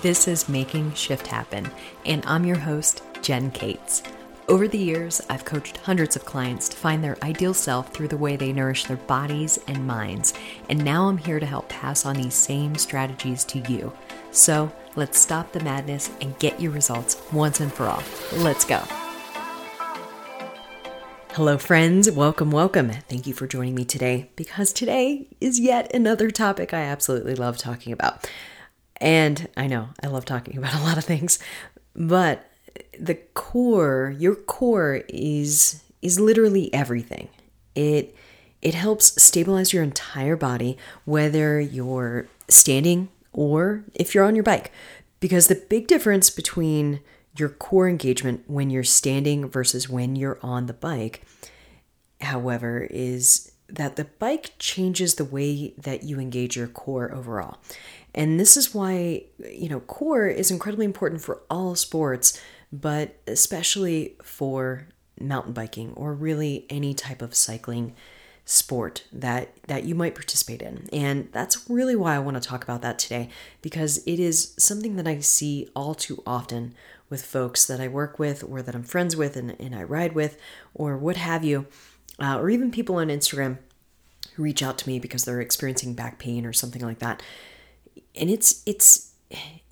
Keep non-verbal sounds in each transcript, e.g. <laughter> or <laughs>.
This is Making Shift Happen, and I'm your host, Jen Cates. Over the years, I've coached hundreds of clients to find their ideal self through the way they nourish their bodies and minds, and now I'm here to help pass on these same strategies to you. So let's stop the madness and get your results once and for all. Let's go. Hello, friends. Welcome, welcome. Thank you for joining me today because today is yet another topic I absolutely love talking about. And I know I love talking about a lot of things, but the core, your core is is literally everything. It it helps stabilize your entire body whether you're standing or if you're on your bike. Because the big difference between your core engagement when you're standing versus when you're on the bike, however, is that the bike changes the way that you engage your core overall. And this is why, you know, core is incredibly important for all sports, but especially for mountain biking or really any type of cycling sport that that you might participate in. And that's really why I want to talk about that today because it is something that I see all too often with folks that I work with or that I'm friends with and, and I ride with or what have you, uh, or even people on Instagram who reach out to me because they're experiencing back pain or something like that. And it's it's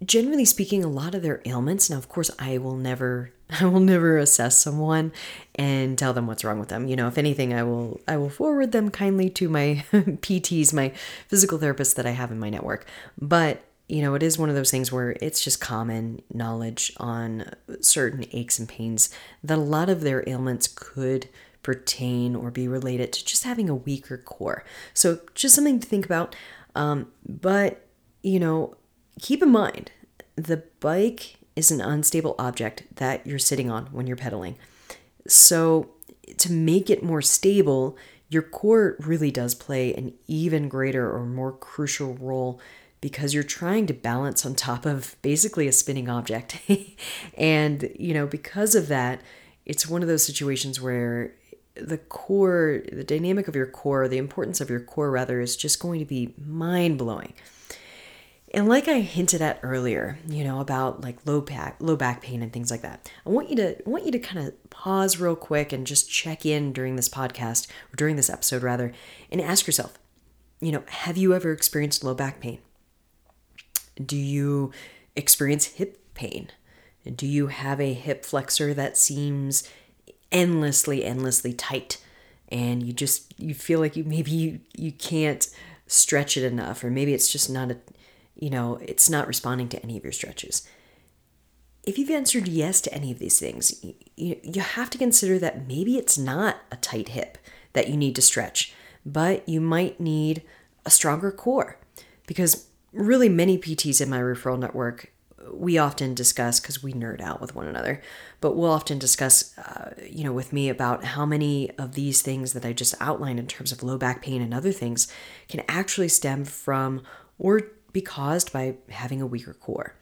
generally speaking a lot of their ailments. Now of course i will never <laughs> i will never assess someone and tell them what's wrong with them. You know if anything i will i will forward them kindly to my <laughs> pts my physical therapists that i have in my network. But you know it is one of those things where it's just common knowledge on certain aches and pains that a lot of their ailments could pertain or be related to just having a weaker core so just something to think about um, but you know, keep in mind the bike is an unstable object that you're sitting on when you're pedaling. So, to make it more stable, your core really does play an even greater or more crucial role because you're trying to balance on top of basically a spinning object. <laughs> and, you know, because of that, it's one of those situations where the core, the dynamic of your core, the importance of your core rather, is just going to be mind blowing. And like I hinted at earlier, you know, about like low back low back pain and things like that. I want you to I want you to kind of pause real quick and just check in during this podcast or during this episode rather and ask yourself, you know, have you ever experienced low back pain? Do you experience hip pain? Do you have a hip flexor that seems endlessly endlessly tight and you just you feel like you maybe you you can't stretch it enough or maybe it's just not a you know, it's not responding to any of your stretches. If you've answered yes to any of these things, you, you have to consider that maybe it's not a tight hip that you need to stretch, but you might need a stronger core. Because really, many PTs in my referral network, we often discuss because we nerd out with one another, but we'll often discuss, uh, you know, with me about how many of these things that I just outlined in terms of low back pain and other things can actually stem from or be caused by having a weaker core.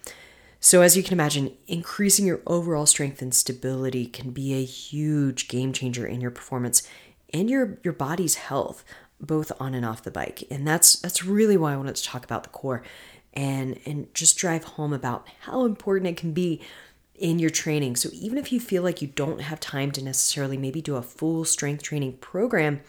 So, as you can imagine, increasing your overall strength and stability can be a huge game changer in your performance and your, your body's health, both on and off the bike. And that's that's really why I wanted to talk about the core and and just drive home about how important it can be in your training. So even if you feel like you don't have time to necessarily maybe do a full strength training program,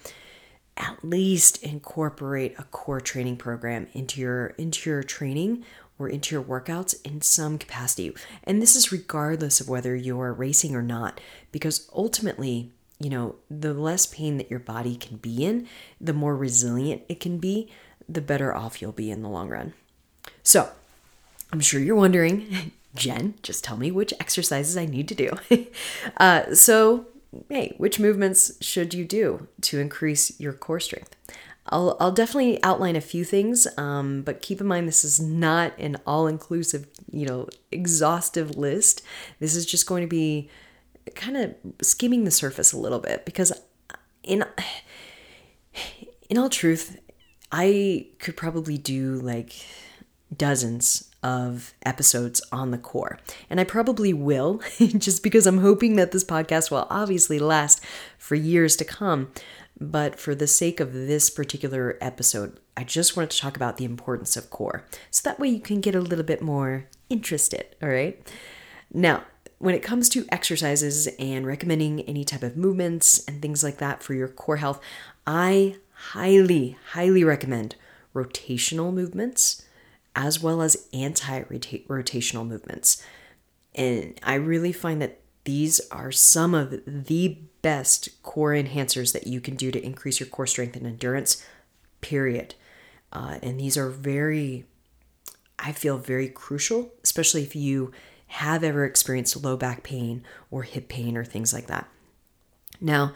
at least incorporate a core training program into your into your training or into your workouts in some capacity. And this is regardless of whether you're racing or not because ultimately, you know, the less pain that your body can be in, the more resilient it can be, the better off you'll be in the long run. So, I'm sure you're wondering, <laughs> Jen, just tell me which exercises I need to do. <laughs> uh, so, hey, which movements should you do to increase your core strength? I'll, I'll definitely outline a few things, um, but keep in mind this is not an all inclusive, you know, exhaustive list. This is just going to be kind of skimming the surface a little bit because, in, <sighs> in all truth, I could probably do like dozens of episodes on the core. And I probably will, <laughs> just because I'm hoping that this podcast will obviously last for years to come. But for the sake of this particular episode, I just wanted to talk about the importance of core. So that way you can get a little bit more interested. All right. Now, when it comes to exercises and recommending any type of movements and things like that for your core health, I highly, highly recommend rotational movements as well as anti rotational movements. And I really find that these are some of the best core enhancers that you can do to increase your core strength and endurance, period. Uh, and these are very, I feel, very crucial, especially if you have ever experienced low back pain or hip pain or things like that. Now,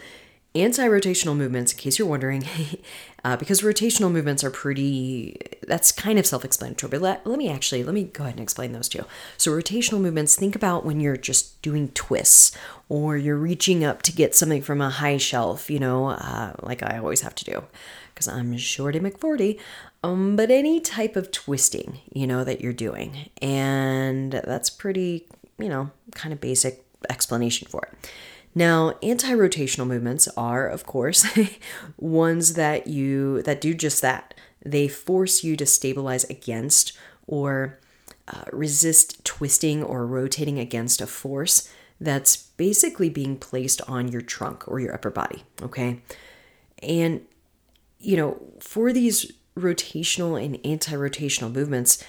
anti rotational movements, in case you're wondering, <laughs> uh, because rotational movements are pretty, that's kind of self explanatory, but let, let me actually, let me go ahead and explain those too. So, rotational movements, think about when you're just doing twists or you're reaching up to get something from a high shelf, you know, uh, like I always have to do because I'm Shorty McForty. Um, but any type of twisting, you know, that you're doing. And that's pretty, you know, kind of basic explanation for it. Now, anti-rotational movements are, of course, <laughs> ones that you that do just that. They force you to stabilize against or uh, resist twisting or rotating against a force that's basically being placed on your trunk or your upper body, okay? And you know, for these rotational and anti-rotational movements,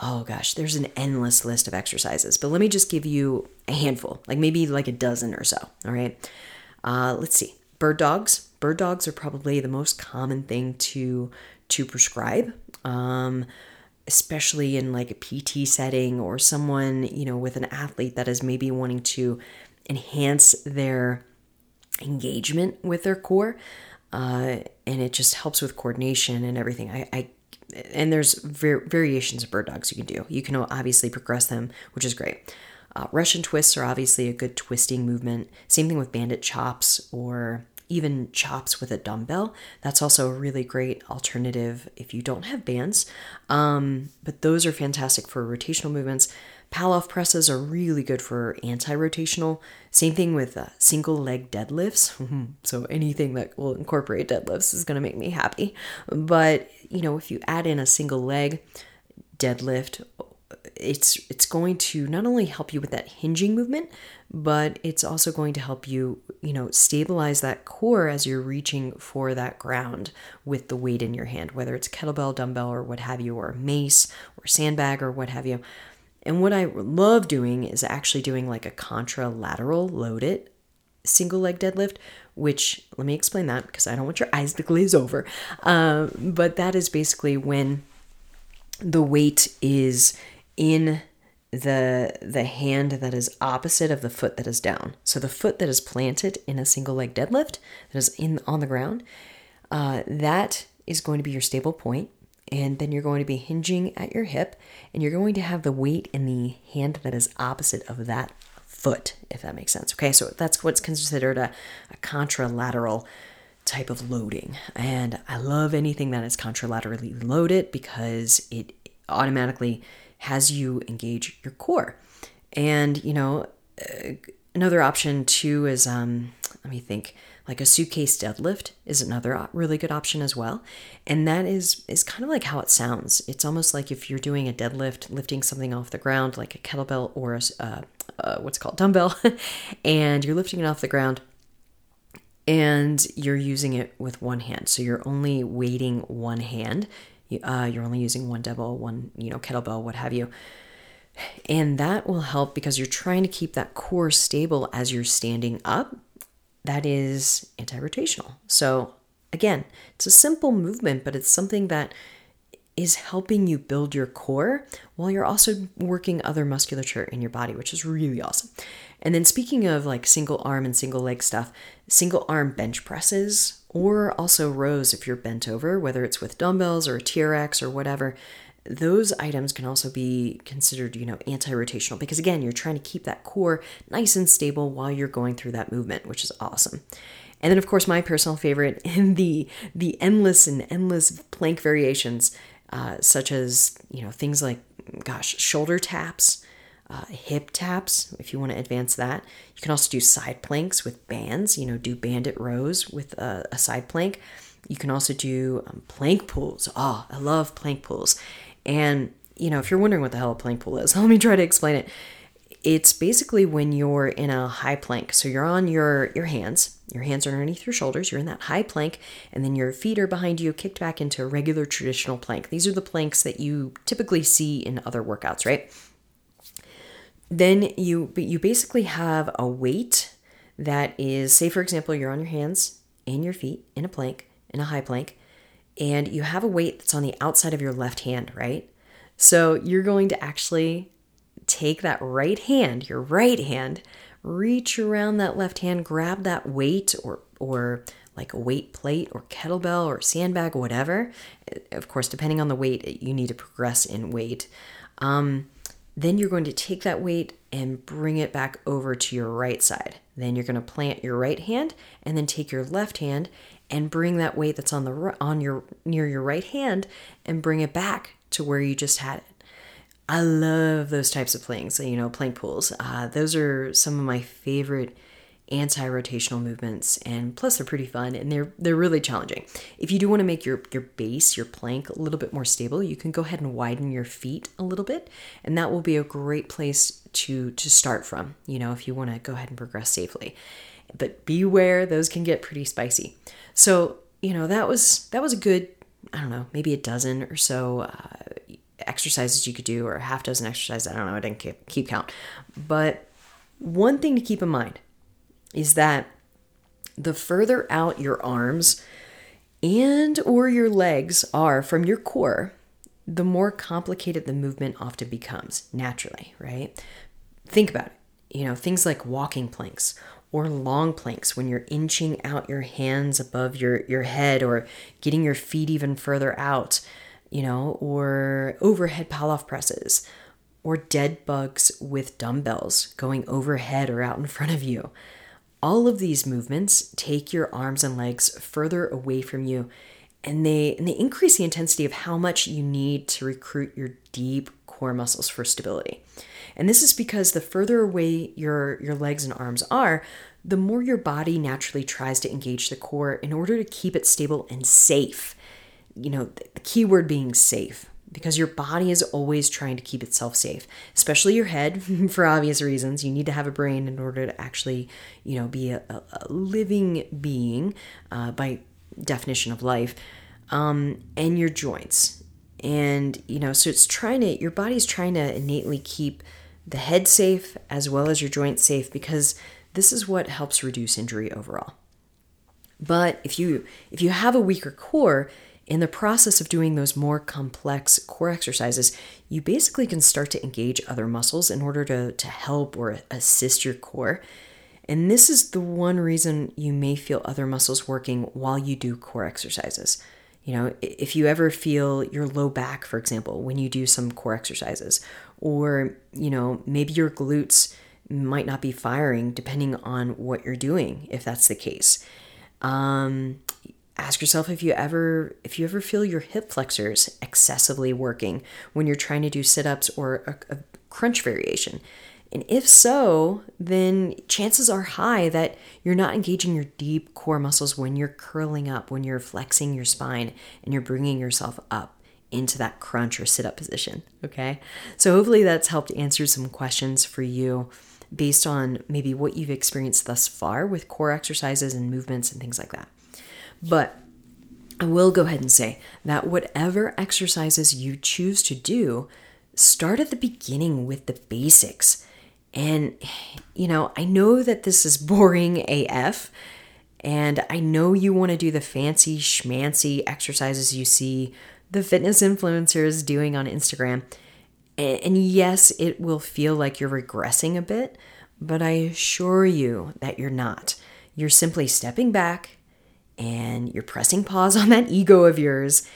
oh gosh, there's an endless list of exercises, but let me just give you a handful, like maybe like a dozen or so. All right. Uh, let's see. Bird dogs. Bird dogs are probably the most common thing to to prescribe, um, especially in like a PT setting or someone you know with an athlete that is maybe wanting to enhance their engagement with their core. Uh, and it just helps with coordination and everything. I, I and there's var- variations of bird dogs you can do. You can obviously progress them, which is great. Uh, Russian twists are obviously a good twisting movement. Same thing with banded chops or even chops with a dumbbell. That's also a really great alternative if you don't have bands. Um, but those are fantastic for rotational movements. Pallof presses are really good for anti rotational. Same thing with uh, single leg deadlifts. so anything that will incorporate deadlifts is going to make me happy. But, you know, if you add in a single leg deadlift, it's it's going to not only help you with that hinging movement, but it's also going to help you, you know, stabilize that core as you're reaching for that ground with the weight in your hand, whether it's kettlebell, dumbbell, or what have you, or mace or sandbag or what have you. And what I love doing is actually doing like a contralateral loaded single leg deadlift, which let me explain that because I don't want your eyes to glaze over. Um, but that is basically when the weight is in the the hand that is opposite of the foot that is down. So the foot that is planted in a single leg deadlift that is in on the ground, uh, that is going to be your stable point and then you're going to be hinging at your hip and you're going to have the weight in the hand that is opposite of that foot if that makes sense okay? So that's what's considered a, a contralateral type of loading. And i love anything that is contralaterally loaded because it automatically has you engage your core. And you know uh, another option too is um let me think like a suitcase deadlift is another really good option as well. And that is is kind of like how it sounds. It's almost like if you're doing a deadlift, lifting something off the ground like a kettlebell or a uh, uh, what's called dumbbell, <laughs> and you're lifting it off the ground and you're using it with one hand. So you're only weighting one hand. Uh, you're only using one double, one you know kettlebell, what have you. And that will help because you're trying to keep that core stable as you're standing up that is anti rotational. So, again, it's a simple movement, but it's something that is helping you build your core while you're also working other musculature in your body, which is really awesome. And then, speaking of like single arm and single leg stuff, single arm bench presses, or also rows if you're bent over, whether it's with dumbbells or a TRX or whatever, those items can also be considered, you know, anti-rotational because again, you're trying to keep that core nice and stable while you're going through that movement, which is awesome. And then of course, my personal favorite <laughs> in the the endless and endless plank variations, uh, such as you know things like, gosh, shoulder taps, uh, hip taps. If you want to advance that, you can also do side planks with bands. You know, do banded rows with a, a side plank. You can also do um, plank pulls. Oh, I love plank pulls. And you know, if you're wondering what the hell a plank pull is, <laughs> let me try to explain it. It's basically when you're in a high plank. So you're on your your hands, your hands are underneath your shoulders, you're in that high plank, and then your feet are behind you, kicked back into a regular traditional plank. These are the planks that you typically see in other workouts, right? Then you you basically have a weight that is, say for example, you're on your hands and your feet in a plank, in a high plank, and you have a weight that's on the outside of your left hand, right? So you're going to actually take that right hand, your right hand, reach around that left hand, grab that weight or or like a weight plate or kettlebell or sandbag, whatever. Of course, depending on the weight, you need to progress in weight. Um, then you're going to take that weight and bring it back over to your right side. Then you're going to plant your right hand and then take your left hand and bring that weight that's on the on your near your right hand and bring it back to where you just had it. I love those types of planks, you know, plank pulls. Uh, those are some of my favorite anti-rotational movements and plus they're pretty fun and they're they're really challenging. If you do want to make your your base, your plank a little bit more stable, you can go ahead and widen your feet a little bit and that will be a great place to to start from, you know, if you want to go ahead and progress safely. But beware, those can get pretty spicy. So, you know, that was that was a good I don't know, maybe a dozen or so uh, exercises you could do, or a half dozen exercises. I don't know, I didn't keep, keep count. But one thing to keep in mind is that the further out your arms and or your legs are from your core, the more complicated the movement often becomes naturally, right? Think about it. You know, things like walking planks or long planks when you're inching out your hands above your, your head or getting your feet even further out you know, or overhead Pallof presses, or dead bugs with dumbbells going overhead or out in front of you. All of these movements take your arms and legs further away from you and they and they increase the intensity of how much you need to recruit your deep core muscles for stability. And this is because the further away your your legs and arms are, the more your body naturally tries to engage the core in order to keep it stable and safe you know, the key word being safe because your body is always trying to keep itself safe, especially your head <laughs> for obvious reasons. You need to have a brain in order to actually, you know, be a, a living being uh, by definition of life, um, and your joints. And, you know, so it's trying to, your body's trying to innately keep the head safe as well as your joints safe because this is what helps reduce injury overall. But if you if you have a weaker core, in the process of doing those more complex core exercises, you basically can start to engage other muscles in order to, to help or assist your core. And this is the one reason you may feel other muscles working while you do core exercises. You know, if you ever feel your low back, for example, when you do some core exercises, or, you know, maybe your glutes might not be firing depending on what you're doing, if that's the case. Um, ask yourself if you ever if you ever feel your hip flexors excessively working when you're trying to do sit-ups or a, a crunch variation and if so then chances are high that you're not engaging your deep core muscles when you're curling up when you're flexing your spine and you're bringing yourself up into that crunch or sit up position okay so hopefully that's helped answer some questions for you based on maybe what you've experienced thus far with core exercises and movements and things like that but I will go ahead and say that whatever exercises you choose to do, start at the beginning with the basics. And, you know, I know that this is boring AF, and I know you want to do the fancy schmancy exercises you see the fitness influencers doing on Instagram. And yes, it will feel like you're regressing a bit, but I assure you that you're not. You're simply stepping back and you're pressing pause on that ego of yours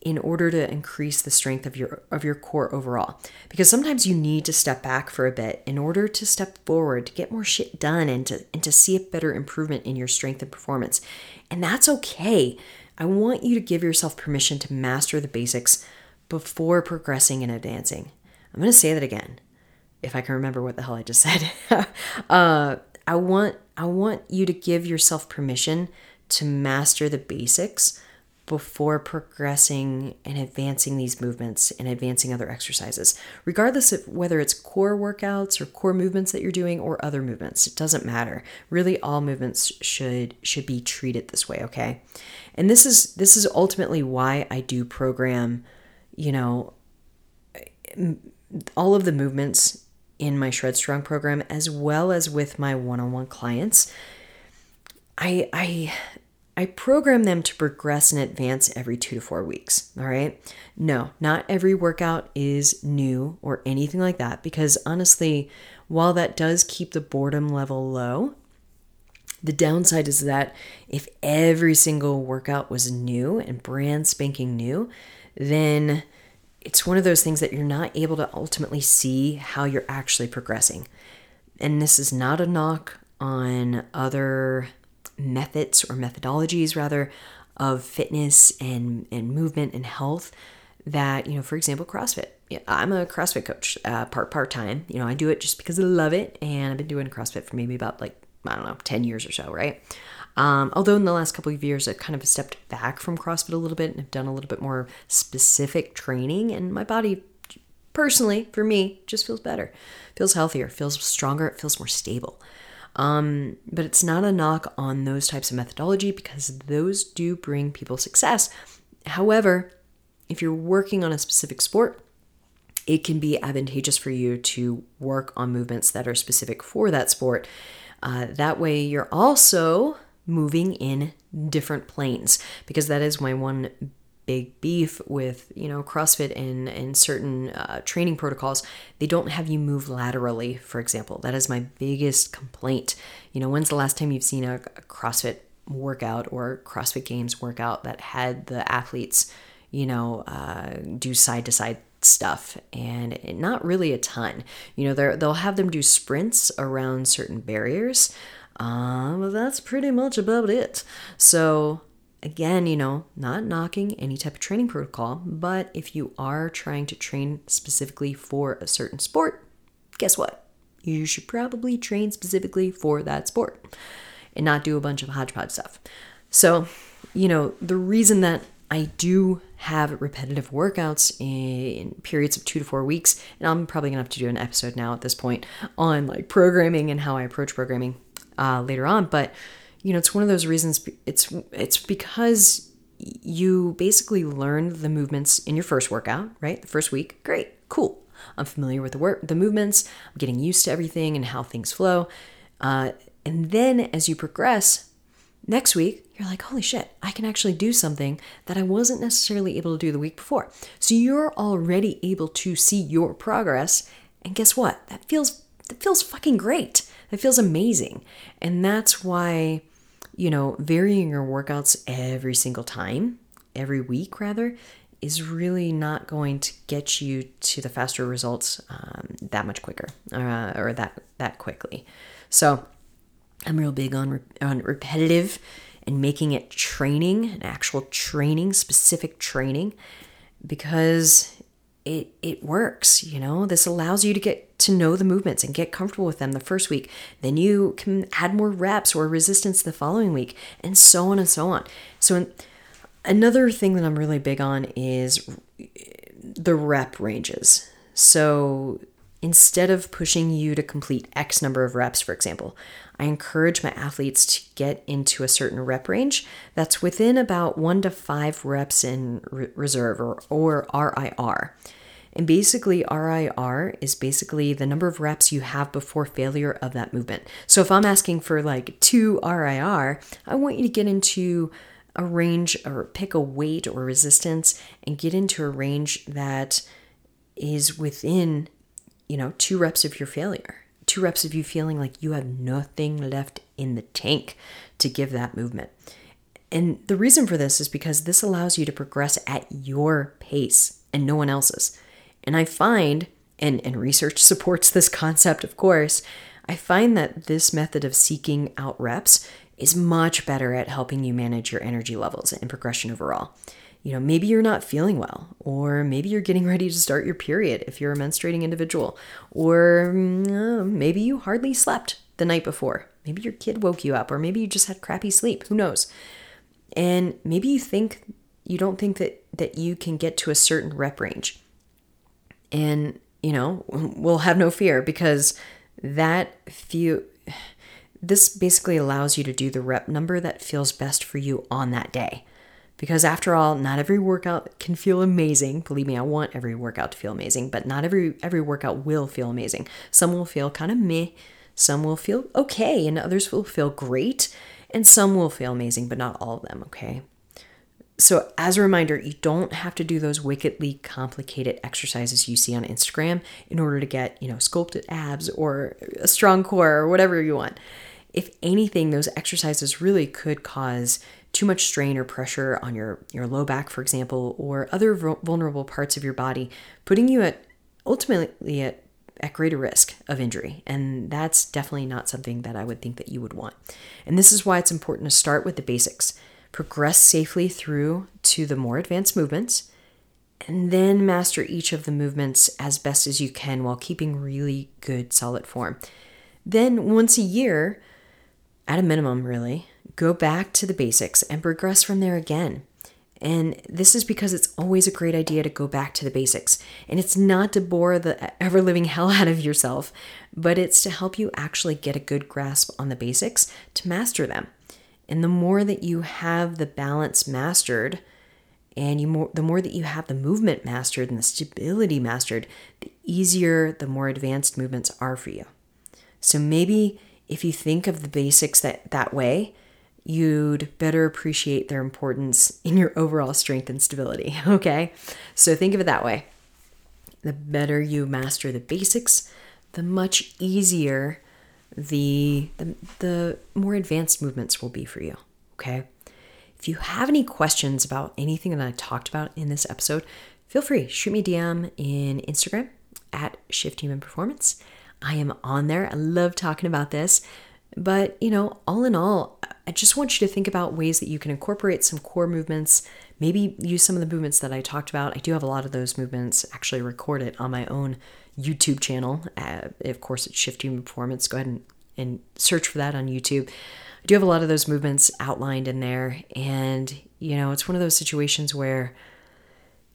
in order to increase the strength of your of your core overall. Because sometimes you need to step back for a bit in order to step forward to get more shit done and to and to see a better improvement in your strength and performance. And that's okay. I want you to give yourself permission to master the basics before progressing and advancing. I'm going to say that again if i can remember what the hell i just <laughs> said. Uh, i want i want you to give yourself permission to master the basics before progressing and advancing these movements and advancing other exercises, regardless of whether it's core workouts or core movements that you're doing or other movements. It doesn't matter. Really, all movements should should be treated this way. Okay, and this is this is ultimately why I do program. You know, all of the movements in my Shred Strong program, as well as with my one-on-one clients. I I I program them to progress and advance every two to four weeks. All right. No, not every workout is new or anything like that, because honestly, while that does keep the boredom level low, the downside is that if every single workout was new and brand spanking new, then it's one of those things that you're not able to ultimately see how you're actually progressing. And this is not a knock on other methods or methodologies rather of fitness and, and movement and health that you know for example crossfit. I'm a crossfit coach uh, part part time you know i do it just because i love it and i've been doing crossfit for maybe about like i don't know 10 years or so right? Um, although in the last couple of years i've kind of stepped back from crossfit a little bit and have done a little bit more specific training and my body personally for me just feels better. Feels healthier feels stronger it feels more stable um, but it's not a knock on those types of methodology because those do bring people success. However, if you're working on a specific sport, it can be advantageous for you to work on movements that are specific for that sport. Uh, that way, you're also moving in different planes because that is my one big beef with you know CrossFit and and certain uh, training protocols. They don't have you move laterally, for example. That is my biggest complaint. You know, when's the last time you've seen a, CrossFit workout or CrossFit Games workout that had the athletes, you know, uh, do side to side stuff and not really a ton. You know, they'll have them do sprints around certain barriers. Um, that's pretty much about it. So Again, you know, not knocking any type of training protocol, but if you are trying to train specifically for a certain sport, guess what? You should probably train specifically for that sport and not do a bunch of hodgepodge stuff. So, you know, the reason that I do have repetitive workouts in periods of two to four weeks, and I'm probably gonna have to do an episode now at this point on like programming and how I approach programming uh, later on, but you know, it's one of those reasons it's it's because you basically learn the movements in your first workout, right? The first week. Great. Cool. I'm familiar with the work, the movements. I'm getting used to everything and how things flow. Uh, and then as you progress, next week, you're like, holy shit, I can actually do something that I wasn't necessarily able to do the week before. So you're already able to see your progress. And guess what? That feels that feels fucking great. That feels amazing. And that's why you know, varying your workouts every single time, every week rather, is really not going to get you to the faster results um, that much quicker uh, or that that quickly. So I'm real big on, re- on repetitive and making it training, an actual training, specific training, because it it works you know? This allows you to get to know the movements and get comfortable with them the first week. Then you can add more reps or resistance the following week and so on and so on. So another thing that i'm really big on is the rep ranges. So instead of pushing you to complete x number of reps for example i encourage my athletes to get into a certain rep range that's within about 1 to 5 reps in reserve or, or rir and basically, RIR is basically the number of reps you have before failure of that movement. So if I'm asking for like two RIR, I want you to get into a range or pick a weight or resistance and get into a range that is within, you know, two reps of your failure. Two reps of you feeling like you have nothing left in the tank to give that movement. And the reason for this is because this allows you to progress at your pace and no one else's. And I find, and, and research <laughs> supports this concept, of course, I find that this method of seeking out reps is much better at helping you manage your energy levels and progression overall. You know, maybe you're not feeling well, or maybe you're getting ready to start your period if you're a menstruating individual, or uh, maybe you hardly slept the night before. Maybe your kid woke you up, or maybe you just had crappy sleep. Who knows? And maybe you think you don't think that that you can get to a certain rep range. And, you know, <laughs> we'll have no fear because that few this basically allows you to do the rep number that feels best for you on that day. Because after all, not every workout can feel amazing. Believe me, I want every workout to feel amazing, but not every every workout will feel amazing. Some will feel kind of meh, some will feel okay, and others will feel great, and some will feel amazing, but not all of them, okay? So, as a reminder, you don't have to do those wickedly complicated exercises you see on Instagram in order to get, you know, sculpted abs or a strong core or whatever you want. If anything, those exercises really could cause too much strain or pressure on your, your low back, for example, or other vulnerable parts of your body, putting you at ultimately at, at greater risk of injury. And that's definitely not something that I would think that you would want. And this is why it's important to start with the basics, progress safely through to the more advanced movements, and then master each of the movements as best as you can while keeping really good solid form. Then, once a year, at a minimum, really, go back to the basics and progress from there again. And this is because it's always a great idea to go back to the basics. And it's not to bore the ever living <laughs> hell out of yourself, but it's to help you actually get a good grasp on the basics to master them. And the more that you have the balance mastered, and you more the more that you have the movement mastered and the stability mastered, the easier the more advanced movements are for you. So maybe if you think of the basics that that way, you'd better appreciate their importance in your overall strength and stability. <laughs> Okay? So think of it that way. The better you master the basics, the much easier the, the, the more advanced movements will be for you. Okay? If you have any questions about anything that I talked about in this episode, feel free shoot me a DM in Instagram at Shift Human Performance. I am on there. I love talking about this. But, you know, all in all, I just want you to think about ways that you can incorporate some core movements, maybe use some of the movements that I talked about. I do have a lot of those movements actually recorded on my own YouTube channel. Uh, of course, it's Shift Human Performance. Go ahead and, and search for that on YouTube. I do have a lot of those movements outlined in there. And, you know, it's one of those situations where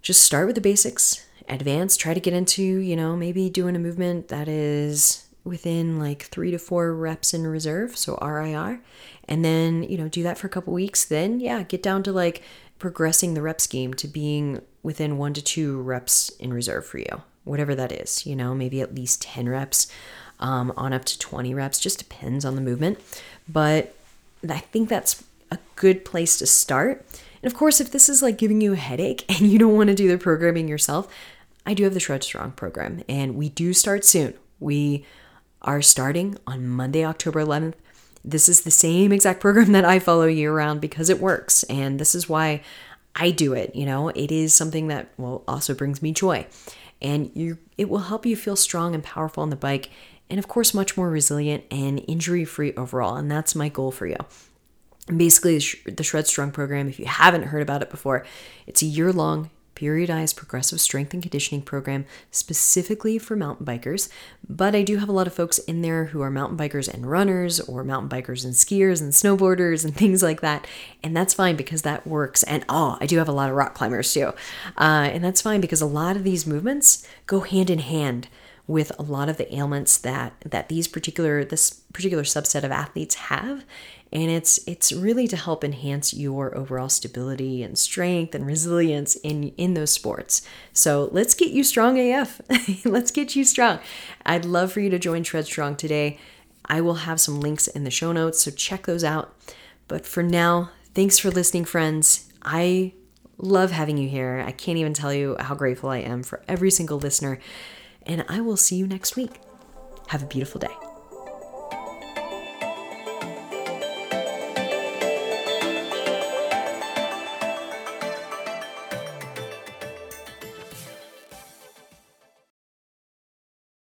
just start with the basics, advance, try to get into, you know, maybe doing a movement that is within like three to four reps in reserve, so RIR, and then, you know, do that for a couple weeks. Then, yeah, get down to like progressing the rep scheme to being within one to two reps in reserve for you, whatever that is, you know, maybe at least 10 reps um, on up to 20 reps, just depends on the movement. But I think that's a good place to start. And of course, if this is like giving you a headache <laughs> and you don't want to do the programming yourself, I do have the Shred Strong program and we do start soon. We are starting on Monday, October 11th. This is the same exact program that I follow year round because it works. And this is why I do it. You know, it is something that well also brings me joy. And you it will help you feel strong and powerful on the bike and of course much more resilient and injury free overall. And that's my goal for you. basically, the Shred Strong program, if you haven't heard about it before, it's a year long periodized progressive strength and conditioning program specifically for mountain bikers. But I do have a lot of folks in there who are mountain bikers and runners, or mountain bikers and skiers and snowboarders and <laughs> things like that. And that's fine because that works. And oh, I do have a lot of rock climbers too. Uh, and that's fine because a lot of these movements go hand in hand with a lot of the ailments that that these particular this particular subset of athletes have and it's it's really to help enhance your overall stability and strength and resilience in in those sports. So let's get you strong AF. <laughs> let's get you strong. I'd love for you to join Shred Strong today. I will have some links in the show notes, so check those out. But for now, thanks for listening, friends. I love having you here. I can't even tell you how grateful I am for every single listener. And I will see you next week. Have a beautiful day.